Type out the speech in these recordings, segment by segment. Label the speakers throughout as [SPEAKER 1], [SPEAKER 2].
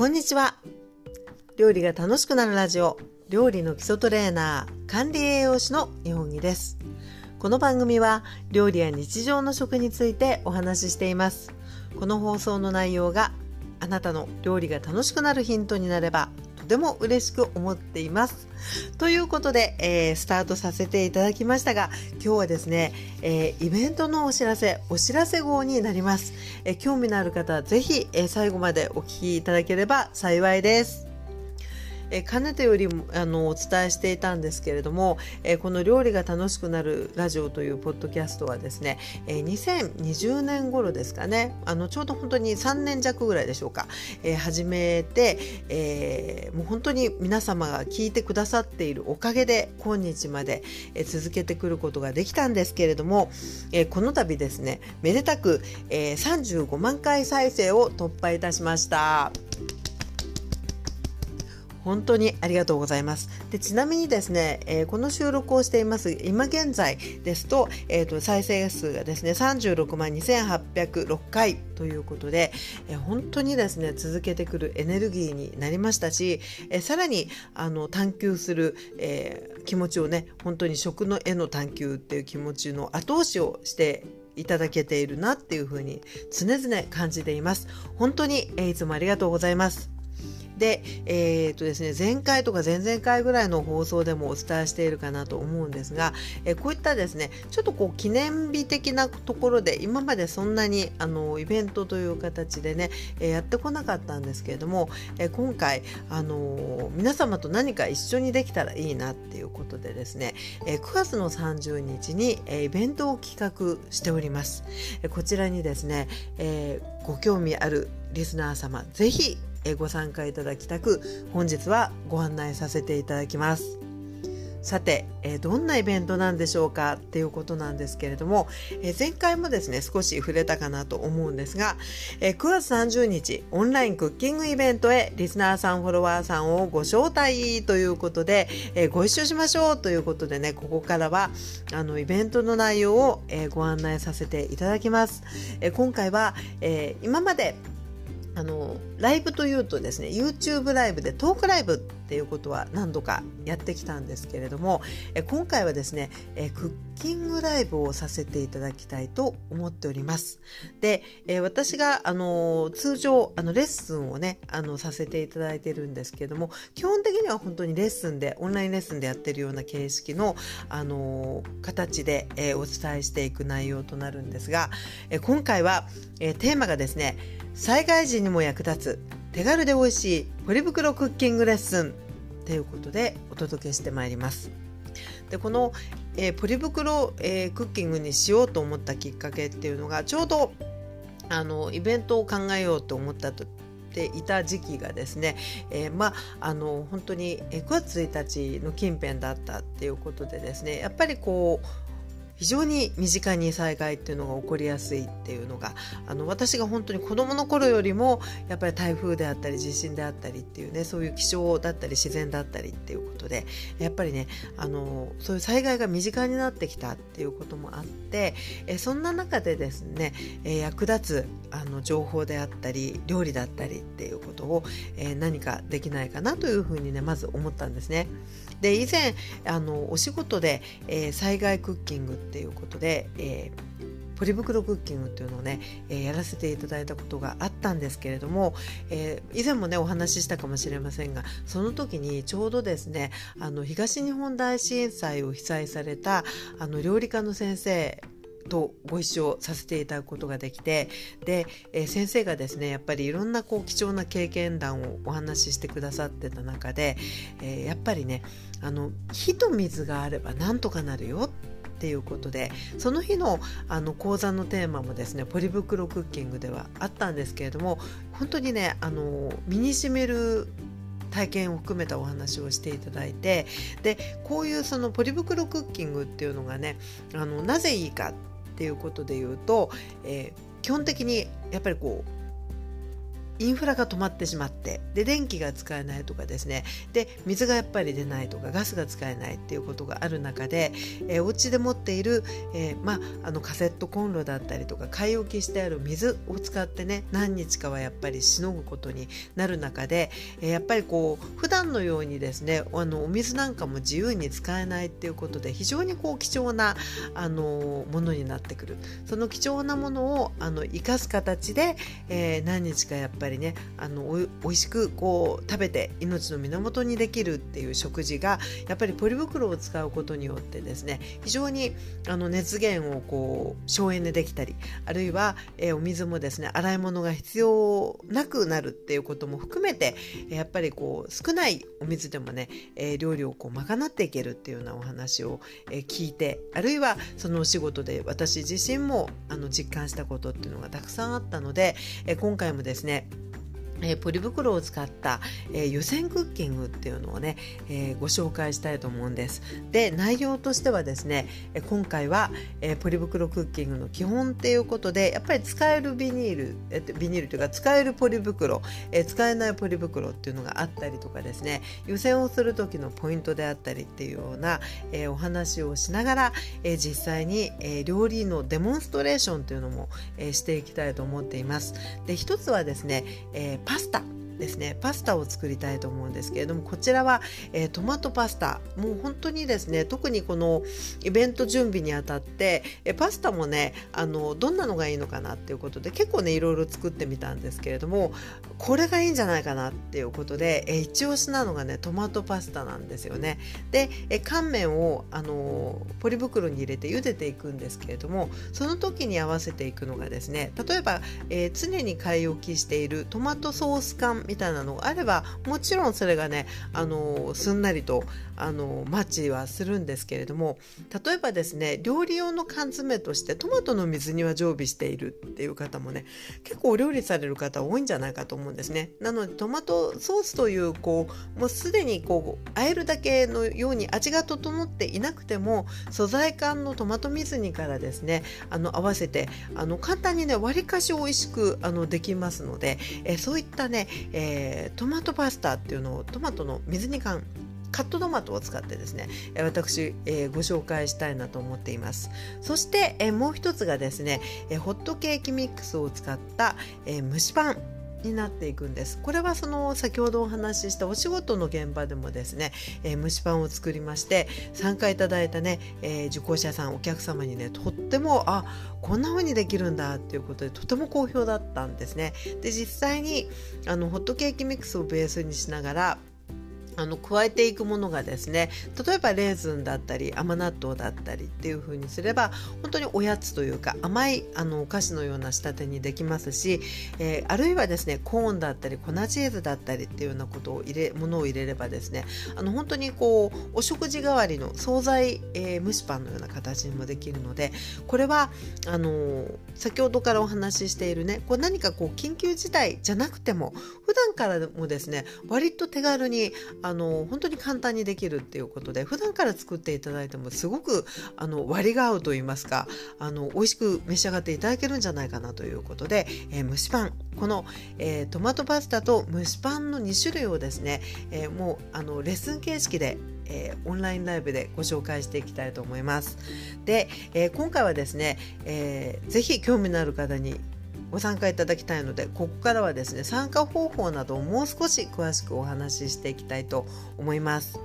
[SPEAKER 1] こんにちは。料理が楽しくなるラジオ料理の基礎トレーナー管理栄養士の日本木です。この番組は料理や日常の食についてお話ししています。この放送の内容があなたの料理が楽しくなるヒントになればても嬉しく思っています。ということで、えー、スタートさせていただきましたが今日はですね、えー、イベントのお知らせお知らせ号になります。えー、興味のある方はぜひ、え最後までお聞きいただければ幸いです。えかねてよりもあのお伝えしていたんですけれども、えこの料理が楽しくなるラジオというポッドキャストはですね、え2020年頃ですかねあのちょうど本当に3年弱ぐらいでしょうか、え始めて、え、もう本当に皆様が聞いてくださっているおかげで今日まで、続けてくることができたんですけれども、えこの度ですねめでたく、え35万回再生を突破いたしました。本当にありがとうございます。でちなみにですね、えー、この収録をしています今現在ですと,、えーと、再生数がですね36万2806回ということで、えー、本当にですね続けてくるエネルギーになりましたし、えー、さらにあの探求する、えー、気持ちをね本当に食の絵の探求っていう気持ちの後押しをしていただけているなっていうふうに常々感じています。本当に、えー、いつもありがとうございます。で、えー、っとですね、前回とか前々回ぐらいの放送でもお伝えしているかなと思うんですが、えこういったですねちょっとこう記念日的なところで今までそんなにあのイベントという形でね、えやってこなかったんですけれども、え今回あの皆様と何か一緒にできたらいいなっていうことでですね、え9月の30日に、えイベントを企画しております。えこちらにですね、えご興味あるリスナー様ぜひご参加いただきたく本日はご案内させていただきます。さて、えどんなイベントなんでしょうか？っていうことなんですけれども、え前回もですね、少し触れたかなと思うんですが、え9月30日、オンラインクッキングイベントへリスナーさん、フォロワーさんをご招待ということで、えご一緒しましょうということでね、ここからは、あの、イベントの内容を、えご案内させていただきます。え今回は、え今まであのライブというとですね YouTube ライブでトークライブっていうことは何度かやってきたんですけれどもえ今回はですねえクッキングライブをさせていただきたいと思っております。でえ私があの通常あのレッスンをねあのさせていただいてるんですけれども基本的には本当にレッスンでオンラインレッスンでやってるような形式のあの形でえお伝えしていく内容となるんですがえ今回はえテーマがですね災害時にも役立つ手軽で美味しいポリ袋クッキングレッスンということでお届けしてまいります。でこの、えー、ポリ袋、えー、クッキングにしようと思ったきっかけっていうのがちょうどあのイベントを考えようと思ったとていた時期がですね、えー、まああの本当に9月1日の近辺だったっていうことでですねやっぱりこう非常に身近に災害っていうのが起こりやすいっていうのがあの私が本当に子どもの頃よりもやっぱり台風であったり地震であったりっていうねそういう気象だったり自然だったりっていうことでやっぱりねあのそういう災害が身近になってきたっていうこともあってえそんな中でですねえ役立つあの情報であったり料理だったりっていうことをえ何かできないかなというふうにねまず思ったんですね。で以前あのお仕事で、え、災害クッキングっていうことで、えー、ポリ袋クッキングっていうのをね、えー、やらせていただいたことがあったんですけれども、えー、以前もねお話ししたかもしれませんがその時にちょうどですねあの東日本大震災を被災されたあの料理家の先生とご一緒させていただくことができてで、えー、先生がですねやっぱりいろんなこう貴重な経験談をお話ししてくださってた中で、えー、やっぱりねあの火と水があればなんとかなるよっっていうことでその日のあの講座のテーマもですねポリ袋クッキングではあったんですけれども本当にねあの身にしめる体験を含めたお話をしていただいてでこういうそのポリ袋クッキングっていうのがねあのなぜいいかっていうことで言うと、えー、基本的にやっぱりこうインフラが止まってしまってで電気が使えないとかですね。で水がやっぱり出ないとかガスが使えないっていうことがある中で、えー、お家で持っている、えー、まあ、あのカセットコンロだったりとか買い置きしてある水を使ってね何日かはやっぱりしのぐことになる中で、えー、やっぱりこう普段のようにですねあのお水なんかも自由に使えないっていうことで非常にこう貴重なあのものになってくる。その貴重なものをあの生かす形で、えー、何日かやっぱりりねあのおおいしくこう食べて命の源にできるっていう食事がやっぱりポリ袋を使うことによってですね非常にあの熱源をこう省エネできたりあるいは、えー、お水もですね洗い物が必要なくなるっていうことも含めてやっぱりこう少ないお水でもね、えー、料理をこう賄っていけるっていうようなお話を、えー、聞いてあるいはそのお仕事で私自身もあの実感したことっていうのがたくさんあったので、え今回もですねえー、ポリ袋を使った、えー、湯煎クッキングっていうのをね、えー、ご紹介したいと思うんです。で内容としてはですね、え今回は、えポリ袋クッキングの基本っていうことでやっぱり使えるビニール、えビニールというか使えるポリ袋、え使えないポリ袋っていうのがあったりとかですね湯煎をする時のポイントであったりっていうような、えお話をしながら、え実際に、え料理のデモンストレーションというのも、えしていきたいと思っています。で一つはですね、えパスタ。ですねパスタを作りたいと思うんですけれどもこちらは、えー、トマトパスタもう本当にですね特にこのイベント準備にあたって、え、パスタもねあのどんなのがいいのかなっていうことで結構ねいろいろ作ってみたんですけれどもこれがいいんじゃないかなっていうことで、えー、一押しなのがねトマトパスタなんですよね。で、え、乾麺をあのポリ袋に入れて茹でていくんですけれどもその時に合わせていくのがですね例えば、えー、常に買い置きしているトマトソース缶みたいなのがあればもちろんそれがねあのすんなりとあのマッチはするんですけれども例えばですね料理用の缶詰としてトマトの水煮は常備しているっていう方もね結構お料理される方多いんじゃないかと思うんですね。なのでトマトソースというこうもうすでにこうあえるだけのように味が整っていなくても素材感のトマト水煮からですねあの合わせてあの簡単にねわりかし美味しくあのできますのでえそういったね、えー、トマトパスタっていうのをトマトの水煮缶カットトマトを使ってですね私、えー、ご紹介したいなと思っています。そして、えー、もう一つがですね、えー、ホットケーキミックスを使った、え蒸しパンになっていくんです。これはその先ほどお話ししたお仕事の現場でもですね、えー、蒸しパンを作りまして参加いただいたね、えー、受講者さんお客様にねとってもあこんな風にできるんだっていうことでとても好評だったんですね。で実際にあのホットケーキミックスをベースにしながらあの加えていくものがですね例えばレーズンだったり甘納豆だったりっていう風にすれば本当におやつというか甘いあのお菓子のような仕立てにできますし、えー、あるいはですねコーンだったり粉チーズだったりっていうようなことを入れものを入れればですねあの本当にこうお食事代わりの惣菜、えー、蒸しパンのような形にもできるのでこれはあの先ほどからお話ししているねこう何かこう緊急事態じゃなくても普段からもですね割と手軽にああの本当に簡単にできるっていうことで普段から作っていただいてもすごくあの割が合うと言いますかあの美味しく召し上がっていただけるんじゃないかなということで、えー、蒸しパンこの、えー、トマトパスタと蒸しパンの2種類をですね、えー、もうあのレッスン形式でえー、オンラインライブでご紹介していきたいと思います。で、えー、今回はですね、えー、ぜひ興味のある方にご参加いただきたいのでここからはですね参加方法などをもう少し詳しくお話ししていきたいと思います。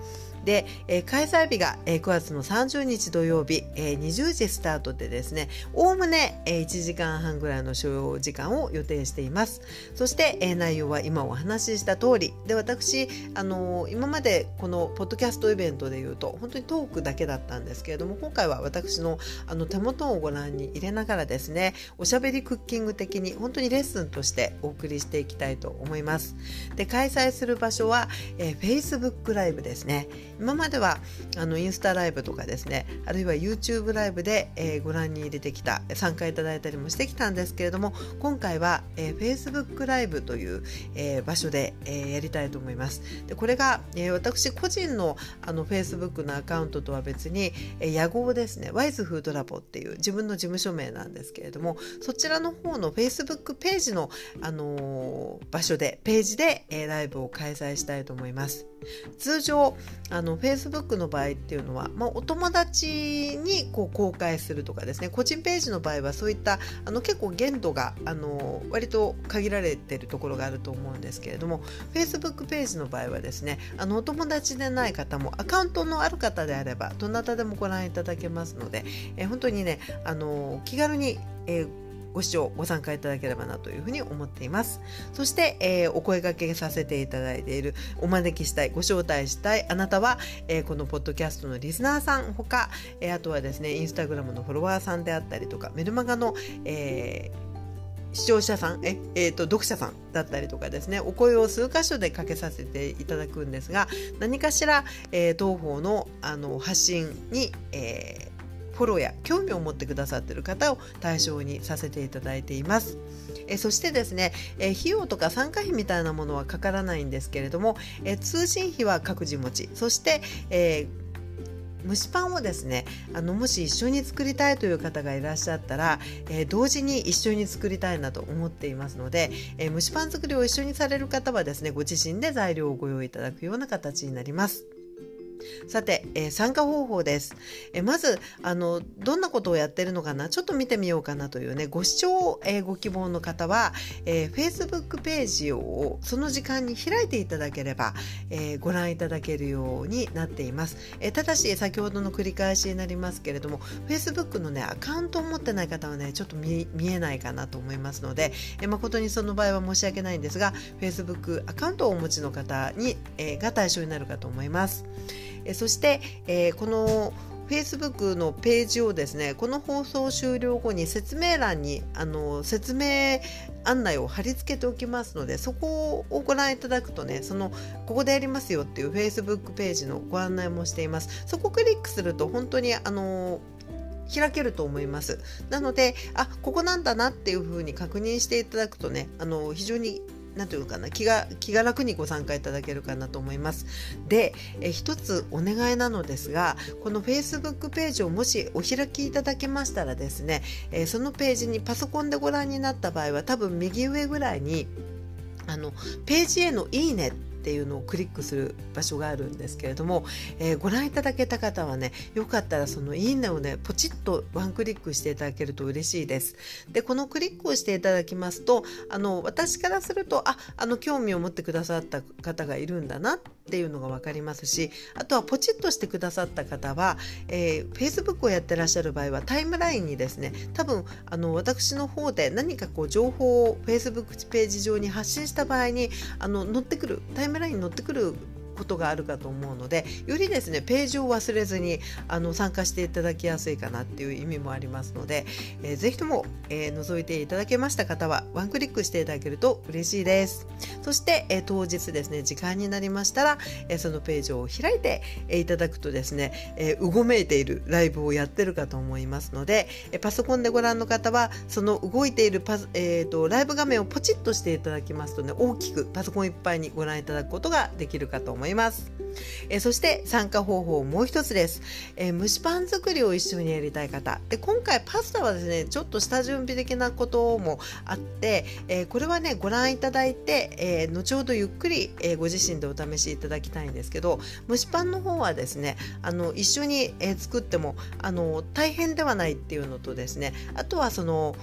[SPEAKER 1] で、えー、開催日が、えー、9月の30日土曜日、えー、20時スタートでですねおおむね、えー、1時間半ぐらいの所要時間を予定しています。そして、えー、内容は今お話しした通り。で私、あのー、今までこのポッドキャストイベントでいうと本当にトークだけだったんですけれども今回は私のあの手元をご覧に入れながらですねおしゃべりクッキング的に本当にレッスンとしてお送りしていきたいと思います。で開催する場所は、えー、Facebook ライブですね。今まではあのインスタライブとかですねあるいは YouTube ライブで、えー、ご覧に入れてきた参加いただいたりもしてきたんですけれども今回は、えー、Facebook ライブという、えー、場所で、えー、やりたいと思います。でこれが、えー、私個人のあの Facebook のアカウントとは別に、えー、屋号ですね。ワイズフードラボっていう自分の事務所名なんですけれどもそちらの方の Facebook ページの、あのー、場所でページで、えー、ライブを開催したいと思います。通常あの Facebook の場合っていうのは、まあ、お友達にこう公開するとかですね個人ページの場合はそういったあの結構限度があの割と限られてるところがあると思うんですけれども Facebook ページの場合はですねあのお友達でない方もアカウントのある方であればどなたでもご覧いただけますので、え本当にねあの気軽に、えーご視聴ご参加いただければなというふうに思っています。そして、えー、お声掛けさせていただいているお招きしたいご招待したいあなたは、えー、このポッドキャストのリスナーさんほか、えー、あとはですねインスタグラムのフォロワーさんであったりとかメルマガの、えー視聴者さんえ、えーと、読者さんだったりとかですねお声を数箇所でかけさせていただくんですが何かしら、えー、当方のあの発信に、えーフォローや興味を持ってくださってる方を対象にさせていただいています。えそしてですね、え費用とか参加費みたいなものはかからないんですけれども、え通信費は各自持ちそして、えー蒸しパンをですねあのもし一緒に作りたいという方がいらっしゃったら、えー、同時に一緒に作りたいなと思っていますので、えー、蒸しパン作りを一緒にされる方はですねご自身で材料をご用意いただくような形になります。さて、えー、参加方法です。えー、まずあのどんなことをやってるのかな？ちょっと見てみようかなというねご視聴、えー、ご希望の方は、えー、Facebook ページをその時間に開いていただければ、えー、ご覧いただけるようになっています。えー、ただし先ほどの繰り返しになりますけれども Facebook のねアカウントを持ってない方はねちょっと見えないかなと思いますので、えー、誠にその場合は申し訳ないんですが Facebook アカウントをお持ちの方に、えー、が対象になるかと思います。えそして、えこの Facebook のページをですねこの放送終了後に説明欄にあの説明案内を貼り付けておきますのでそこをご覧いただくとねそのここでやりますよっていう Facebook ページのご案内もしています。そこをクリックすると本当にあの開けると思います。なのであここなんだなっていうふうに確認していただくとねあの非常になんていうかな気が気が楽にご参加いただけるかなと思います。でえ一つお願いなのですがこのフェイスブックページをもしお開きいただけましたらですね、えそのページにパソコンでご覧になった場合は多分右上ぐらいにあのページへのいいねっていうのをクリックする場所があるんですけれども、えー、ご覧いただけた方はねよかったらそのいいねをねポチッとワンクリックしていただけると嬉しいです。でこのクリックをしていただきますとあの私からするとああの興味を持ってくださった方がいるんだなっていうのが分かりますしあとはポチッとしてくださった方は、えー、Facebook をやってらっしゃる場合はタイムラインにですね多分あの私の方で何かこう情報を Facebook ページ上に発信した場合にあの載ってくるタイムメラインに乗ってくることがあるかと思うのでよりですねページを忘れずにあの参加していただきやすいかなっていう意味もありますので、えー、ぜひとも、えー、覗いていただけました方はワンクリックしていただけると嬉しいですそして、えー、当日ですね時間になりましたら、え、そのページを開いて、え、いただくとですね、え、うごめいているライブをやってるかと思いますので、え、パソコンでご覧の方はその動いているパ、えーと、ライブ画面をポチッとしていただきますとね大きくパソコンいっぱいにご覧いただくことができるかと思います。思います。えそして参加方法もう一つです、え、蒸しパン作りを一緒にやりたい方。で今回パスタはですねちょっと下準備的なこともあって、え、これはねご覧いただいて、え、後ほどゆっくり、えご自身でお試しいただきたいんですけど蒸しパンの方はですねあの一緒に、え作ってもあの大変ではないっていうのとですねあとはその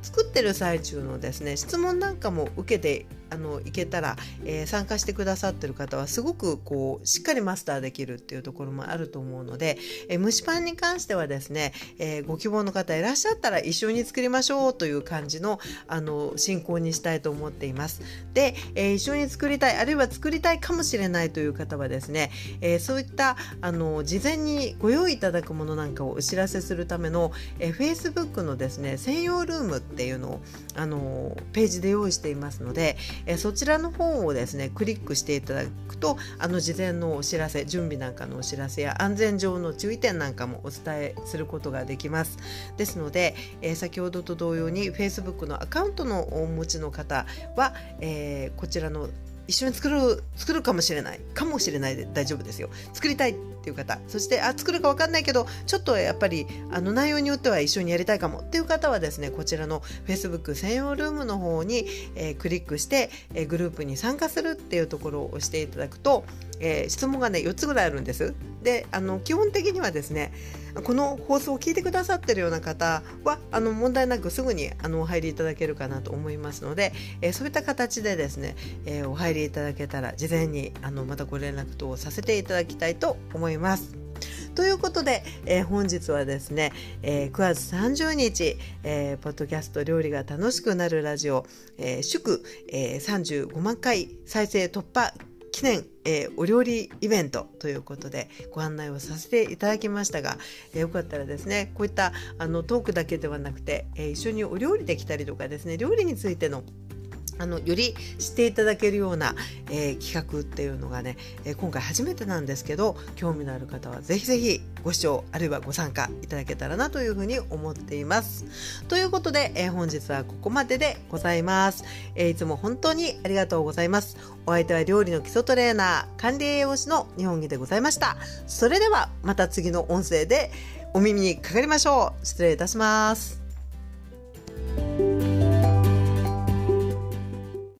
[SPEAKER 1] 作ってる最中のですね質問なんかも受けてあの行けたら、えー、参加してくださってる方はすごくこうしっかりマスターできるっていうところもあると思うので、えー、蒸しパンに関してはですね、えー、ご希望の方いらっしゃったら一緒に作りましょうという感じのあの進行にしたいと思っています。で、え一緒に作りたいあるいは作りたいかもしれないという方はですね、えそういったあの事前にご用意いただくものなんかをお知らせするための、え Facebook のですね専用ルームっていうのをあのページで用意していますので、えそちらの方をですねクリックしていただくとあの事前のお知らせ準備なんかのお知らせや安全上の注意点なんかもお伝えすることができます。ですので、え先ほどと同様に Facebook のアカウントのお持ちの方は、えー、こちらの一緒に作る作るかもしれない。かもしれないで大丈夫ですよ。作りたいっていう方。そしてあ作るか分かんないけどちょっとやっぱりあの内容によっては一緒にやりたいかも。っていう方はですねこちらの Facebook 専用ルームの方に、えー、クリックして、えー、グループに参加するっていうところを押していただくと、えー、質問がね4つぐらいあるんです。であの基本的にはですねこの放送を聞いてくださってるような方はあの問題なくすぐにあのお入りいただけるかなと思いますので、えー、そういった形でですね、えー、お入りいただけたら事前にあのまたご連絡等をさせていただきたいと思います。ということで、えー、本日はですね、えー、9月30日、えー、ポッドキャスト料理が楽しくなるラジオ、えー、祝、えー、35万回再生突破記念、えー、お料理イベントということでご案内をさせていただきましたが、えー、よかったらですねこういったあのトークだけではなくて、えー、一緒にお料理できたりとかですね料理についてのあのより知っていただけるような、えー、企画っていうのがね、えー、今回初めてなんですけど興味のある方はぜひぜひご視聴あるいはご参加いただけたらなというふうに思っています。ということで、えー、本日はここまででございます、えいつも本当にありがとうございます。お相手は料理の基礎トレーナー管理栄養士の日本木でございました。それではまた次の音声でお耳にかかりましょう。失礼いたします。